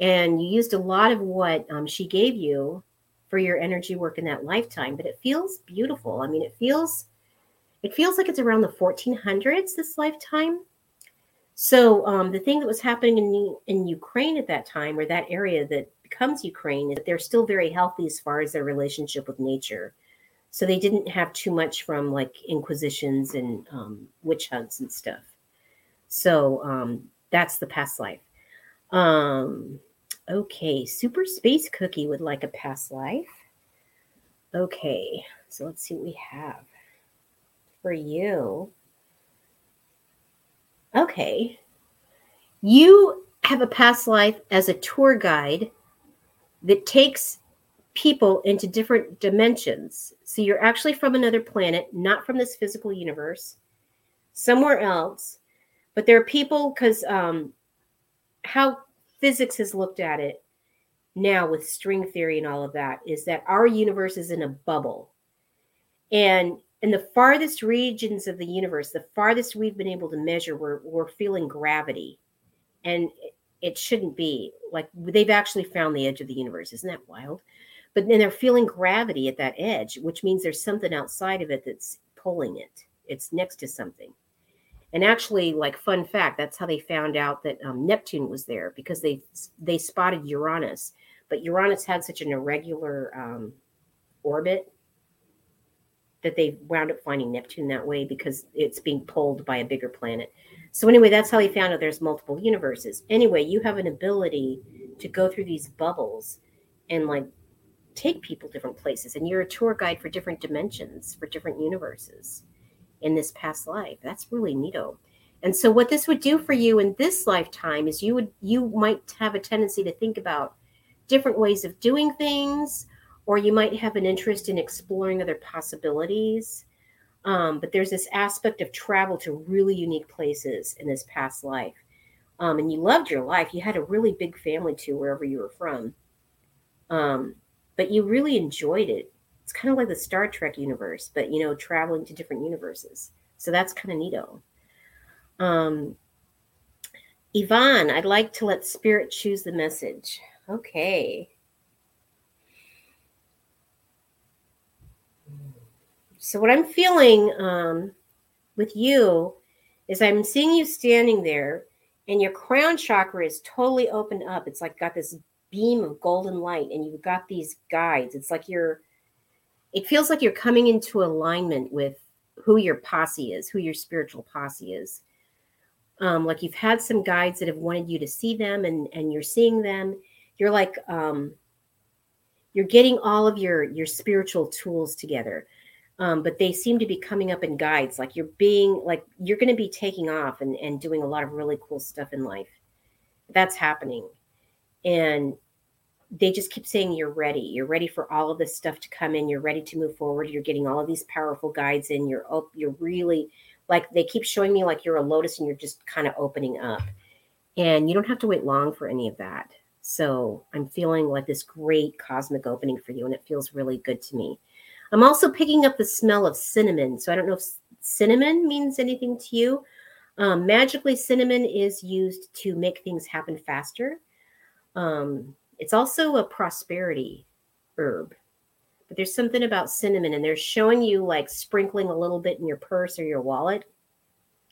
And you used a lot of what um, she gave you for your energy work in that lifetime. But it feels beautiful. I mean, it feels it feels like it's around the 1400s this lifetime. So um, the thing that was happening in in Ukraine at that time, or that area that becomes Ukraine, is that they're still very healthy as far as their relationship with nature. So they didn't have too much from like inquisitions and um, witch hunts and stuff. So um, that's the past life. Um, okay, Super Space Cookie would like a past life. Okay, so let's see what we have for you. Okay, you have a past life as a tour guide that takes people into different dimensions. So you're actually from another planet, not from this physical universe, somewhere else. But there are people because um, how physics has looked at it now with string theory and all of that is that our universe is in a bubble. And in the farthest regions of the universe, the farthest we've been able to measure, we're, we're feeling gravity. And it shouldn't be like they've actually found the edge of the universe. Isn't that wild? but then they're feeling gravity at that edge, which means there's something outside of it that's pulling it. It's next to something. And actually, like fun fact, that's how they found out that um, Neptune was there because they they spotted Uranus, but Uranus had such an irregular um, orbit that they wound up finding Neptune that way because it's being pulled by a bigger planet. So anyway, that's how he found out there's multiple universes. Anyway, you have an ability to go through these bubbles and like take people different places and you're a tour guide for different dimensions for different universes in this past life that's really neato and so what this would do for you in this lifetime is you would you might have a tendency to think about different ways of doing things or you might have an interest in exploring other possibilities um, but there's this aspect of travel to really unique places in this past life um, and you loved your life you had a really big family too wherever you were from um, but you really enjoyed it. It's kind of like the Star Trek universe, but you know, traveling to different universes. So that's kind of neato. Um, Yvonne, I'd like to let spirit choose the message. Okay. So, what I'm feeling um, with you is I'm seeing you standing there and your crown chakra is totally opened up. It's like got this beam of golden light and you've got these guides. It's like you're, it feels like you're coming into alignment with who your posse is, who your spiritual posse is. Um, like you've had some guides that have wanted you to see them and and you're seeing them. You're like um, you're getting all of your your spiritual tools together. Um, but they seem to be coming up in guides like you're being like you're going to be taking off and, and doing a lot of really cool stuff in life. That's happening. And they just keep saying you're ready. You're ready for all of this stuff to come in. You're ready to move forward. You're getting all of these powerful guides in. You're up you're really like they keep showing me like you're a lotus and you're just kind of opening up. And you don't have to wait long for any of that. So i'm feeling like this great cosmic opening for you and it feels really good to me i'm also picking up the smell of cinnamon so i don't know if cinnamon means anything to you um, magically cinnamon is used to make things happen faster um, it's also a prosperity herb. But there's something about cinnamon, and they're showing you like sprinkling a little bit in your purse or your wallet.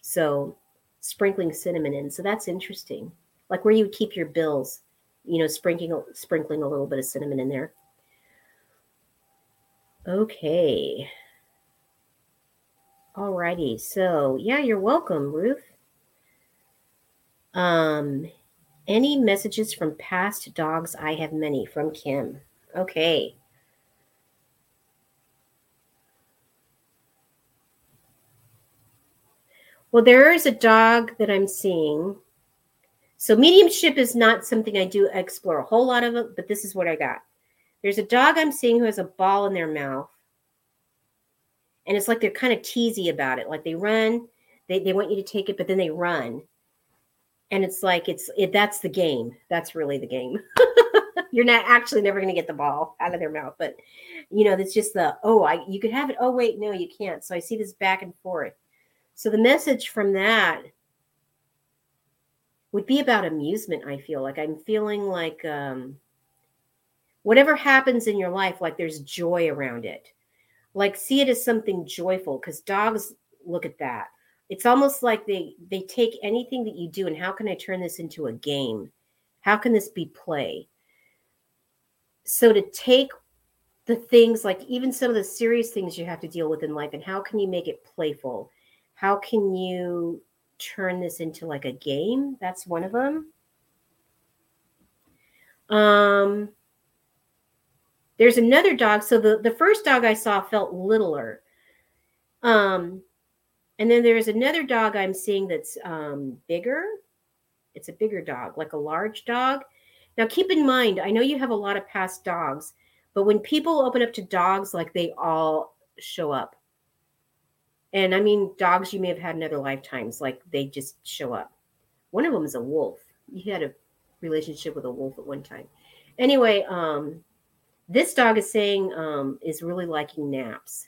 So sprinkling cinnamon in. So that's interesting. Like where you would keep your bills, you know, sprinkling sprinkling a little bit of cinnamon in there. Okay. Alrighty. So yeah, you're welcome, Ruth. Um, any messages from past dogs? I have many from Kim. Okay. Well, there is a dog that I'm seeing. So, mediumship is not something I do explore a whole lot of but this is what I got. There's a dog I'm seeing who has a ball in their mouth. And it's like they're kind of teasy about it. Like they run, they, they want you to take it, but then they run. And it's like it's it, that's the game. That's really the game. You're not actually never going to get the ball out of their mouth but you know that's just the oh i you could have it. Oh wait no you can't. So i see this back and forth. So the message from that would be about amusement i feel like. I'm feeling like um whatever happens in your life like there's joy around it. Like see it as something joyful because dogs look at that. It's almost like they they take anything that you do and how can i turn this into a game? How can this be play? So to take the things like even some of the serious things you have to deal with in life and how can you make it playful? How can you turn this into like a game? That's one of them um there's another dog so the the first dog i saw felt littler um and then there's another dog I'm seeing that's um, bigger. It's a bigger dog, like a large dog. Now, keep in mind, I know you have a lot of past dogs, but when people open up to dogs, like they all show up. And I mean, dogs you may have had in other lifetimes, like they just show up. One of them is a wolf. You had a relationship with a wolf at one time. Anyway, um, this dog is saying um, is really liking naps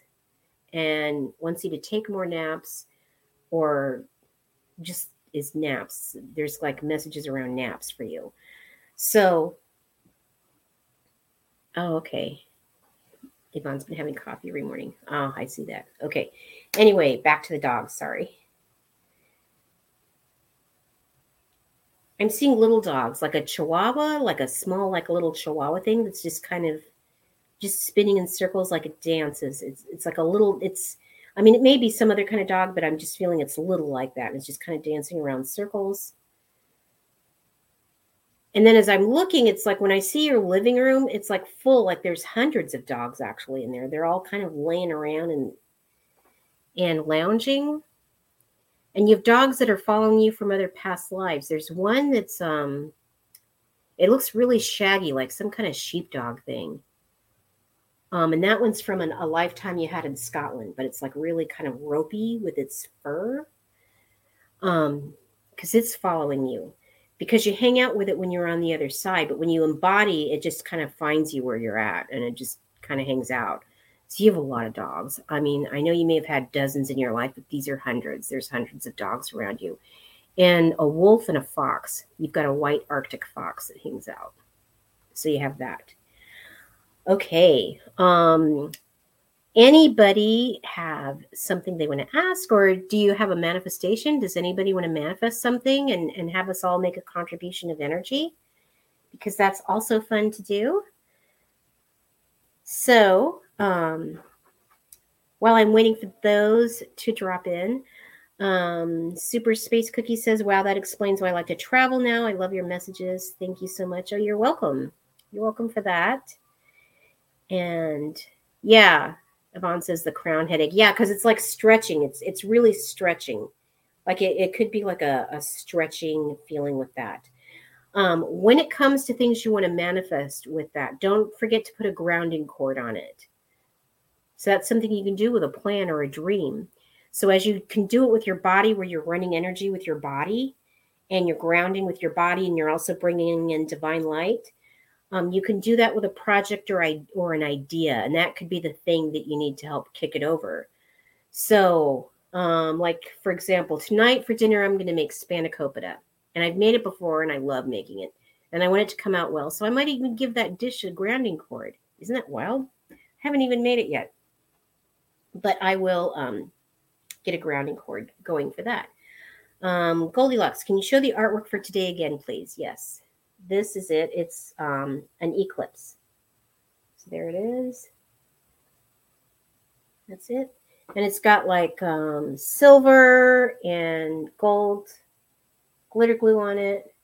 and wants you to take more naps or just is naps. There's like messages around naps for you. So, oh, okay. Yvonne's been having coffee every morning. Oh, I see that. Okay. Anyway, back to the dog. Sorry. I'm seeing little dogs, like a chihuahua, like a small, like a little chihuahua thing that's just kind of just spinning in circles like it dances. It's it's like a little. It's I mean, it may be some other kind of dog, but I'm just feeling it's little like that. It's just kind of dancing around circles. And then as I'm looking, it's like when I see your living room, it's like full, like there's hundreds of dogs actually in there. They're all kind of laying around and and lounging. And you have dogs that are following you from other past lives. There's one that's um it looks really shaggy, like some kind of sheepdog thing. Um, and that one's from an, a lifetime you had in Scotland, but it's like really kind of ropey with its fur. Um, because it's following you. Because you hang out with it when you're on the other side, but when you embody, it just kind of finds you where you're at and it just kind of hangs out. So you have a lot of dogs. I mean, I know you may have had dozens in your life, but these are hundreds. There's hundreds of dogs around you. and a wolf and a fox. You've got a white Arctic fox that hangs out. So you have that. Okay. Um, anybody have something they want to ask or do you have a manifestation? Does anybody want to manifest something and, and have us all make a contribution of energy? Because that's also fun to do. So um, while i'm waiting for those to drop in um, super space cookie says wow that explains why i like to travel now. I love your messages. Thank you so much. Oh you're welcome. You're welcome for that and yeah Yvonne says the crown headache. Yeah, because it's like stretching. It's it's really stretching. Like it, it could be like a, a stretching feeling with that. Um, when it comes to things you want to manifest with that, don't forget to put a grounding cord on it. So that's something you can do with a plan or a dream. So as you can do it with your body, where you're running energy with your body and you're grounding with your body, and you're also bringing in divine light um, you can do that with a project or, I, or an idea, and that could be the thing that you need to help kick it over. So, um, like for example, tonight for dinner, I'm going to make spanakopita, and I've made it before, and I love making it, and I want it to come out well. So I might even give that dish a grounding cord. Isn't that wild? I haven't even made it yet, but I will um, get a grounding cord going for that. Um, Goldilocks, can you show the artwork for today again, please? Yes this is it. It's um, an eclipse. So there it is. That's it. And it's got like um, silver and gold glitter glue on it.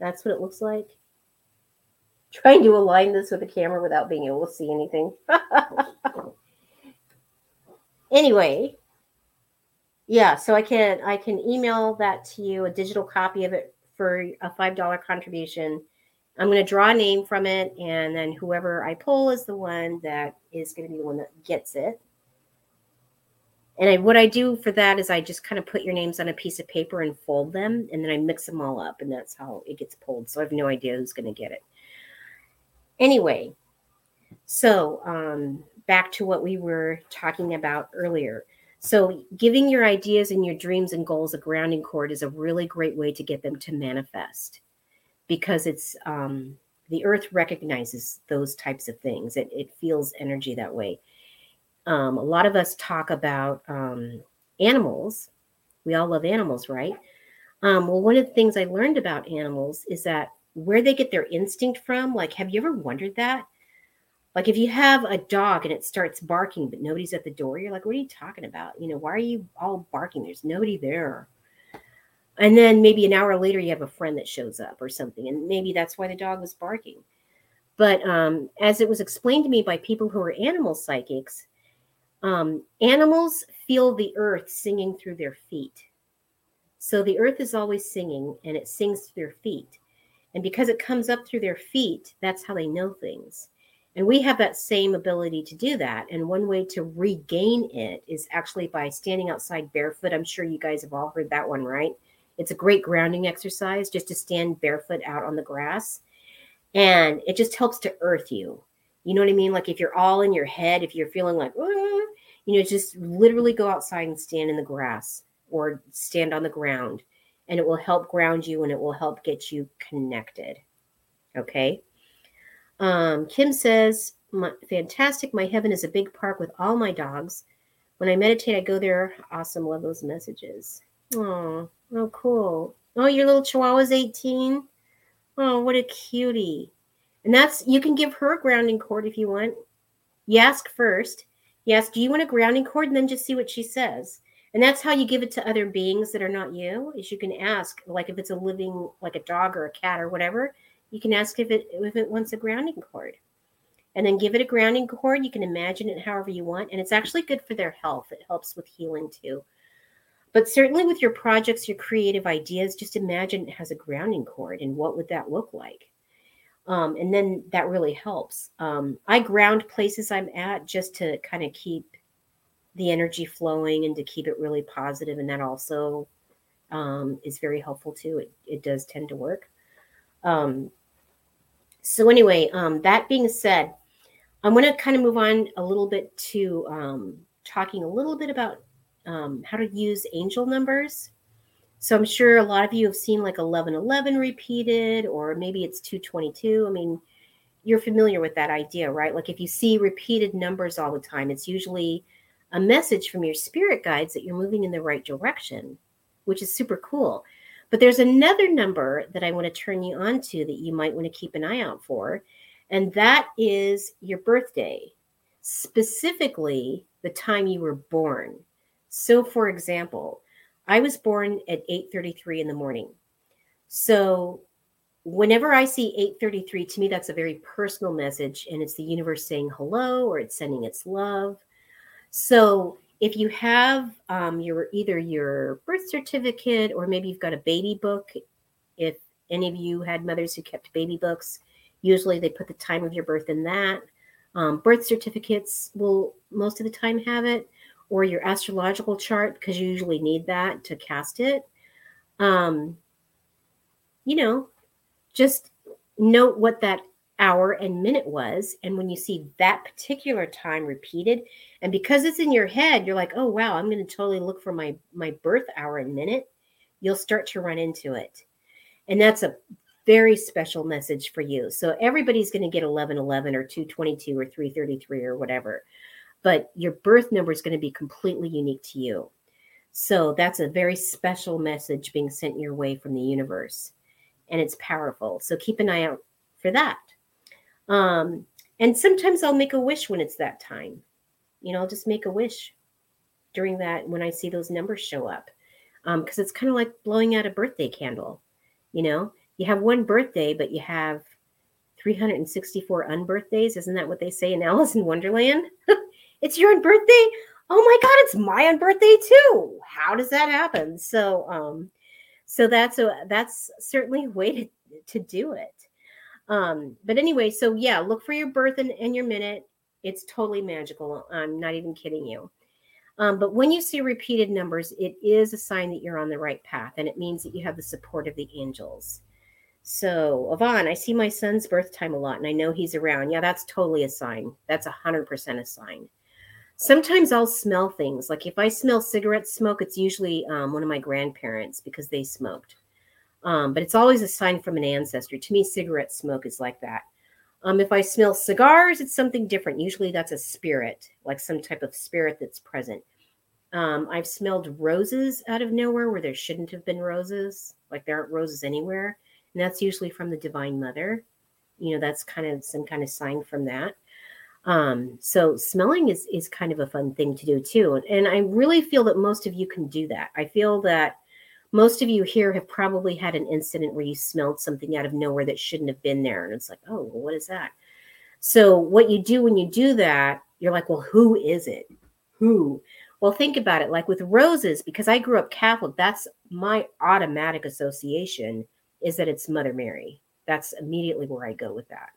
That's what it looks like. Trying to align this with the camera without being able to see anything. anyway, yeah, so I can I can email that to you, a digital copy of it for a $5 contribution. I'm going to draw a name from it, and then whoever I pull is the one that is going to be the one that gets it. And I, what I do for that is I just kind of put your names on a piece of paper and fold them, and then I mix them all up, and that's how it gets pulled. So I have no idea who's going to get it. Anyway, so um, back to what we were talking about earlier. So, giving your ideas and your dreams and goals a grounding cord is a really great way to get them to manifest because it's um, the earth recognizes those types of things. It, it feels energy that way. Um, a lot of us talk about um, animals. We all love animals, right? Um, well, one of the things I learned about animals is that where they get their instinct from, like, have you ever wondered that? Like if you have a dog and it starts barking, but nobody's at the door, you're like, what are you talking about? You know, why are you all barking? There's nobody there. And then maybe an hour later, you have a friend that shows up or something. And maybe that's why the dog was barking. But um, as it was explained to me by people who are animal psychics, um, animals feel the earth singing through their feet. So the earth is always singing and it sings through their feet. And because it comes up through their feet, that's how they know things. And we have that same ability to do that. And one way to regain it is actually by standing outside barefoot. I'm sure you guys have all heard that one, right? It's a great grounding exercise just to stand barefoot out on the grass. And it just helps to earth you. You know what I mean? Like if you're all in your head, if you're feeling like, you know, just literally go outside and stand in the grass or stand on the ground. And it will help ground you and it will help get you connected. Okay. Um, Kim says, fantastic. My heaven is a big park with all my dogs. When I meditate, I go there. Awesome. Love those messages. Oh, oh, cool. Oh, your little Chihuahua's 18. Oh, what a cutie. And that's, you can give her a grounding cord if you want. You ask first. You ask, do you want a grounding cord? And then just see what she says. And that's how you give it to other beings that are not you, is you can ask, like if it's a living, like a dog or a cat or whatever, you can ask if it if it wants a grounding cord. And then give it a grounding cord. You can imagine it however you want and it's actually good for their health. It helps with healing too. But certainly with your projects your creative ideas just imagine it has a grounding cord and what would that look like? Um, and then that really helps. Um, i ground places i'm at just to kind of keep the energy flowing and to keep it really positive and that also um, is very helpful too. It, it does tend to work um, so anyway, um, that being said, I'm going to kind of move on a little bit to um, talking a little bit about um, how to use angel numbers. So I'm sure a lot of you have seen like 1111 repeated, or maybe it's 222. I mean, you're familiar with that idea, right? Like if you see repeated numbers all the time, it's usually a message from your spirit guides that you're moving in the right direction, which is super cool. But there's another number that I want to turn you on to that you might want to keep an eye out for, and that is your birthday, specifically the time you were born. So, for example, I was born at 8:33 in the morning. So whenever I see 833, to me that's a very personal message and it's the universe saying hello or it's sending its love. So if you have um, your either your birth certificate or maybe you've got a baby book, if any of you had mothers who kept baby books, usually they put the time of your birth in that. Um, birth certificates will most of the time have it or your astrological chart because you usually need that to cast it. Um, you know, just note what that hour and minute was. And when you see that particular time repeated, and because it's in your head, you're like, oh wow, I'm going to totally look for my my birth hour and minute. You'll start to run into it. And that's a very special message for you. So everybody's going to get 1111 or 222 or 333 or whatever but your birth number is going to be completely unique to you. So that's a very special message being sent your way from the universe, and it's powerful. So keep an eye out for that. Um, and sometimes I'll make a wish when it's that time. You know, I'll just make a wish during that when I see those numbers show up, because um, it's kind of like blowing out a birthday candle. You know, you have one birthday, but you have 364 unbirthdays. Isn't that what they say in Alice in Wonderland? it's your birthday. Oh my God, it's my birthday too. How does that happen? So, um, so that's a that's certainly a way to, to do it. Um, but anyway, so yeah, look for your birth and, and your minute. It's totally magical. I'm not even kidding you. Um, but when you see repeated numbers, it is a sign that you're on the right path, and it means that you have the support of the angels. So, Yvonne, I see my son's birth time a lot, and I know he's around. Yeah, that's totally a sign. That's a hundred percent a sign. Sometimes I'll smell things. Like if I smell cigarette smoke, it's usually um, one of my grandparents because they smoked. Um, but it's always a sign from an ancestor. To me, cigarette smoke is like that. Um, if I smell cigars, it's something different. Usually that's a spirit, like some type of spirit that's present. Um, I've smelled roses out of nowhere where there shouldn't have been roses, like there aren't roses anywhere. And that's usually from the Divine Mother. You know, that's kind of some kind of sign from that. Um, so smelling is is kind of a fun thing to do too. And I really feel that most of you can do that. I feel that most of you here have probably had an incident where you smelled something out of nowhere that shouldn't have been there. And it's like, oh, well, what is that? So what you do when you do that, you're like, well, who is it? Who? Well, think about it. Like with roses, because I grew up Catholic, that's my automatic association is that it's Mother Mary. That's immediately where I go with that.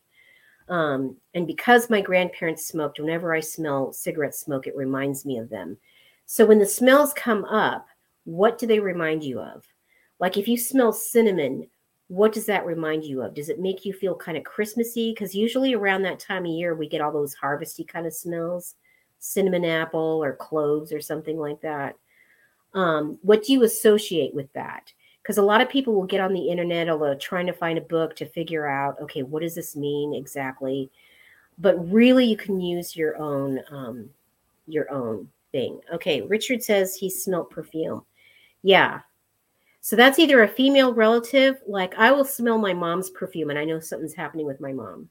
Um, and because my grandparents smoked, whenever I smell cigarette smoke, it reminds me of them. So when the smells come up, what do they remind you of? Like if you smell cinnamon, what does that remind you of? Does it make you feel kind of Christmassy? Because usually around that time of year, we get all those harvesty kind of smells, cinnamon apple or cloves or something like that. Um, what do you associate with that? because a lot of people will get on the internet although trying to find a book to figure out okay what does this mean exactly but really you can use your own um, your own thing okay richard says he smelt perfume yeah so that's either a female relative like i will smell my mom's perfume and i know something's happening with my mom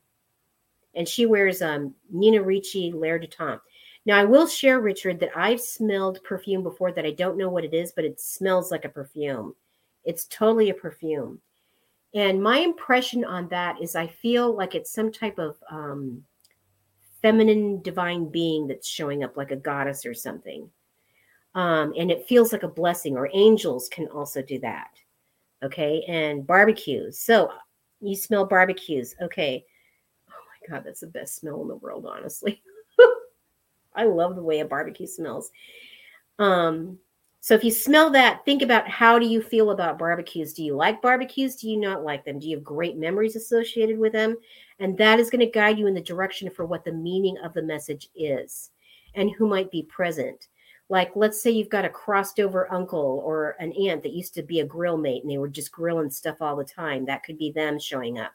and she wears um, nina ricci l'air du temps now i will share richard that i've smelled perfume before that i don't know what it is but it smells like a perfume it's totally a perfume. And my impression on that is I feel like it's some type of um, feminine divine being that's showing up like a goddess or something. Um, and it feels like a blessing, or angels can also do that. Okay. And barbecues. So you smell barbecues. Okay. Oh my God, that's the best smell in the world, honestly. I love the way a barbecue smells. Um, so if you smell that, think about how do you feel about barbecues? Do you like barbecues? Do you not like them? Do you have great memories associated with them? And that is going to guide you in the direction for what the meaning of the message is and who might be present. Like, let's say you've got a crossed over uncle or an aunt that used to be a grill mate and they were just grilling stuff all the time. That could be them showing up.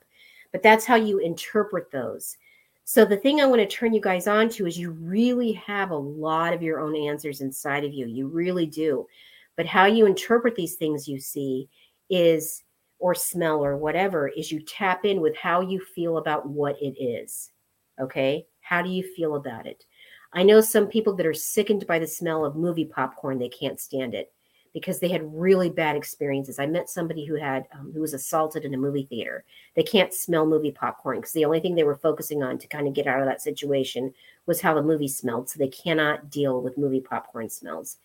But that's how you interpret those. So, the thing I want to turn you guys on to is you really have a lot of your own answers inside of you. You really do. But how you interpret these things you see is, or smell or whatever, is you tap in with how you feel about what it is. Okay. How do you feel about it? I know some people that are sickened by the smell of movie popcorn. They can't stand it because they had really bad experiences. I met somebody who had um, who was assaulted in a movie theater. They can't smell movie popcorn because the only thing they were focusing on to kind of get out of that situation was how the movie smelled. So they cannot deal with movie popcorn smells.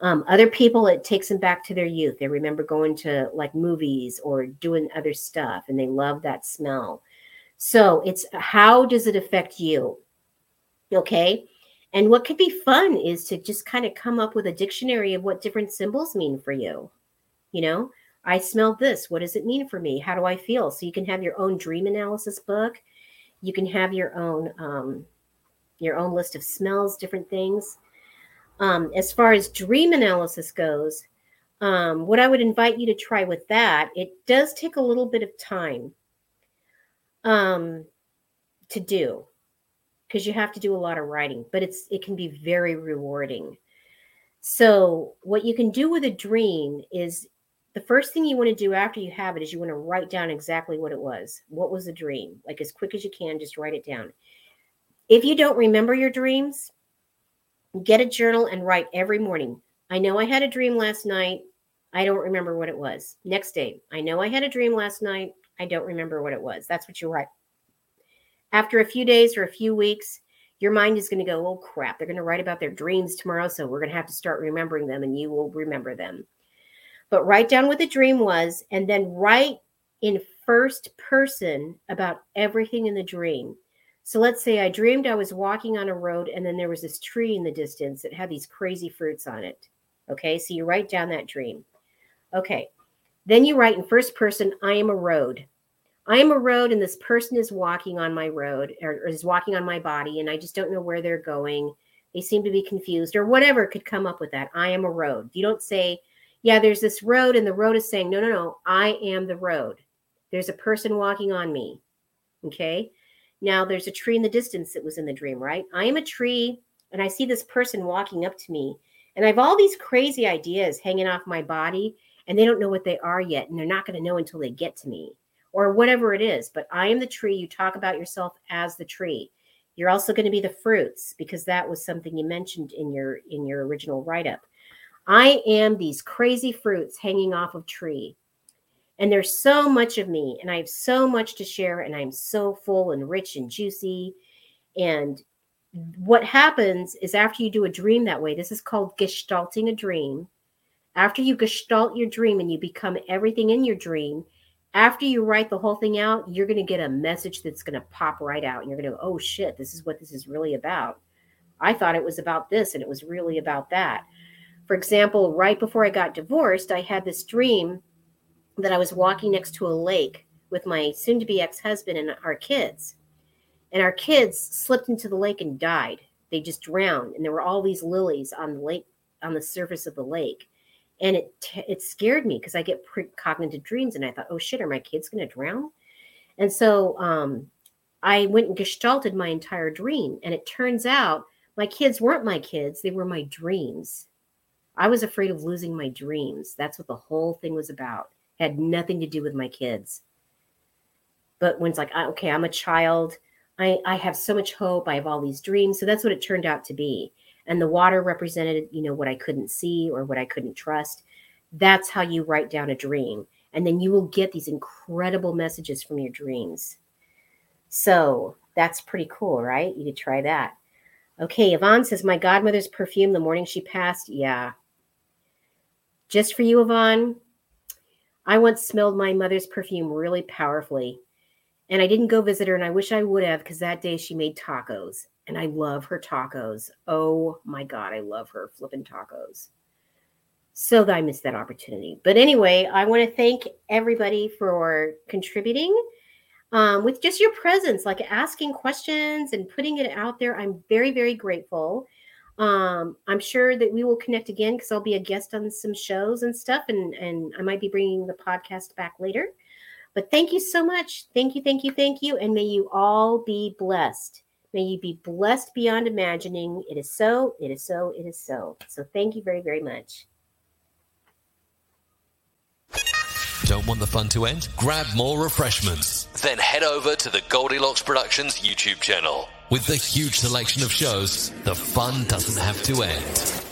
Um, other people, it takes them back to their youth. They remember going to like movies or doing other stuff, and they love that smell. So it's how does it affect you? Okay. And what could be fun is to just kind of come up with a dictionary of what different symbols mean for you. You know, I smelled this. What does it mean for me? How do I feel? So you can have your own dream analysis book. You can have your own um, your own list of smells, different things. Um, as far as dream analysis goes, um, what I would invite you to try with that, it does take a little bit of time um, to do because you have to do a lot of writing, but it's it can be very rewarding. So what you can do with a dream is the first thing you want to do after you have it is you want to write down exactly what it was. What was the dream? Like as quick as you can, just write it down. If you don't remember your dreams, get a journal and write every morning. I know I had a dream last night. I don't remember what it was. Next day, I know I had a dream last night. I don't remember what it was. That's what you write. After a few days or a few weeks, your mind is going to go, oh crap, they're going to write about their dreams tomorrow. So we're going to have to start remembering them and you will remember them. But write down what the dream was and then write in first person about everything in the dream. So let's say I dreamed I was walking on a road and then there was this tree in the distance that had these crazy fruits on it. Okay, so you write down that dream. Okay, then you write in first person, I am a road. I am a road and this person is walking on my road or, or, is walking on my body and I just don't know where they're going. They seem to be confused or whatever could come up with that. I am a road. You don't say, yeah, there's this road and the road is saying, no, no, no, I am the road. There's a person walking on me. Okay. Now there's a tree in the distance that was in the dream, right? I am a tree and I see this person walking up to me and I have all these crazy ideas hanging off my body and they don't know what they are yet and they're not going to know until they get to me or whatever it is. But I am the tree. You talk about yourself as the tree. You're also going to be the fruits because that was something you mentioned in your in your original write up. I am these crazy fruits hanging off of tree. And there's so much of me and I have so much to share and I'm so full and rich and juicy and what happens is after you do a dream that way, this is called gestalting a dream. After you gestalt your dream and you become everything in your dream, after you write the whole thing out, you're going to get a message that's going to pop right out. And you're going to go, oh shit, this is what this is really about. I thought it was about this and it was really about that. For example, right before I got divorced, I had this dream that I was walking next to a lake with my soon to be ex husband and our kids. And our kids slipped into the lake and died. They just drowned. And there were all these lilies on the lake, on the surface of the lake and it it scared me because I get precognitive dreams, and I thought, oh shit, are my kids going to drown? And so um, I went and gestalted my entire dream, and it turns out my kids weren't my kids; they were my dreams. I was afraid of losing my dreams. That's what the whole thing was about. It had nothing to do with my kids. But when it's like, okay, I'm a child. I, I have so much hope. I have all these dreams. So that's what it turned out to be and the water represented you know what i couldn't see or what i couldn't trust that's how you write down a dream. And then you will get these incredible messages from your dreams. So that's pretty cool right? You could try that. Okay yvonne says my godmother's perfume the morning she passed. Yeah. Just for you yvonne. I once smelled my mother's perfume really powerfully and i didn't go visit her and i wish i would have because that day she made tacos and I love her tacos. Oh my God, I love her flipping tacos. So that I missed that opportunity. But anyway, I want to thank everybody for contributing um, with just your presence, like asking questions and putting it out there. I'm very, very grateful. Um, I'm sure that we will connect again because I'll be a guest on some shows and stuff, and and I might be bringing the podcast back later. But thank you so much. Thank you, thank you, thank you, and may you all be blessed. May you be blessed beyond imagining. It is so. It is so. It is so. So thank you very, very much. Don't want the fun to end? Grab more refreshments. Then head over to the Goldylocks Productions YouTube channel. With the huge selection of shows, the fun doesn't have to end.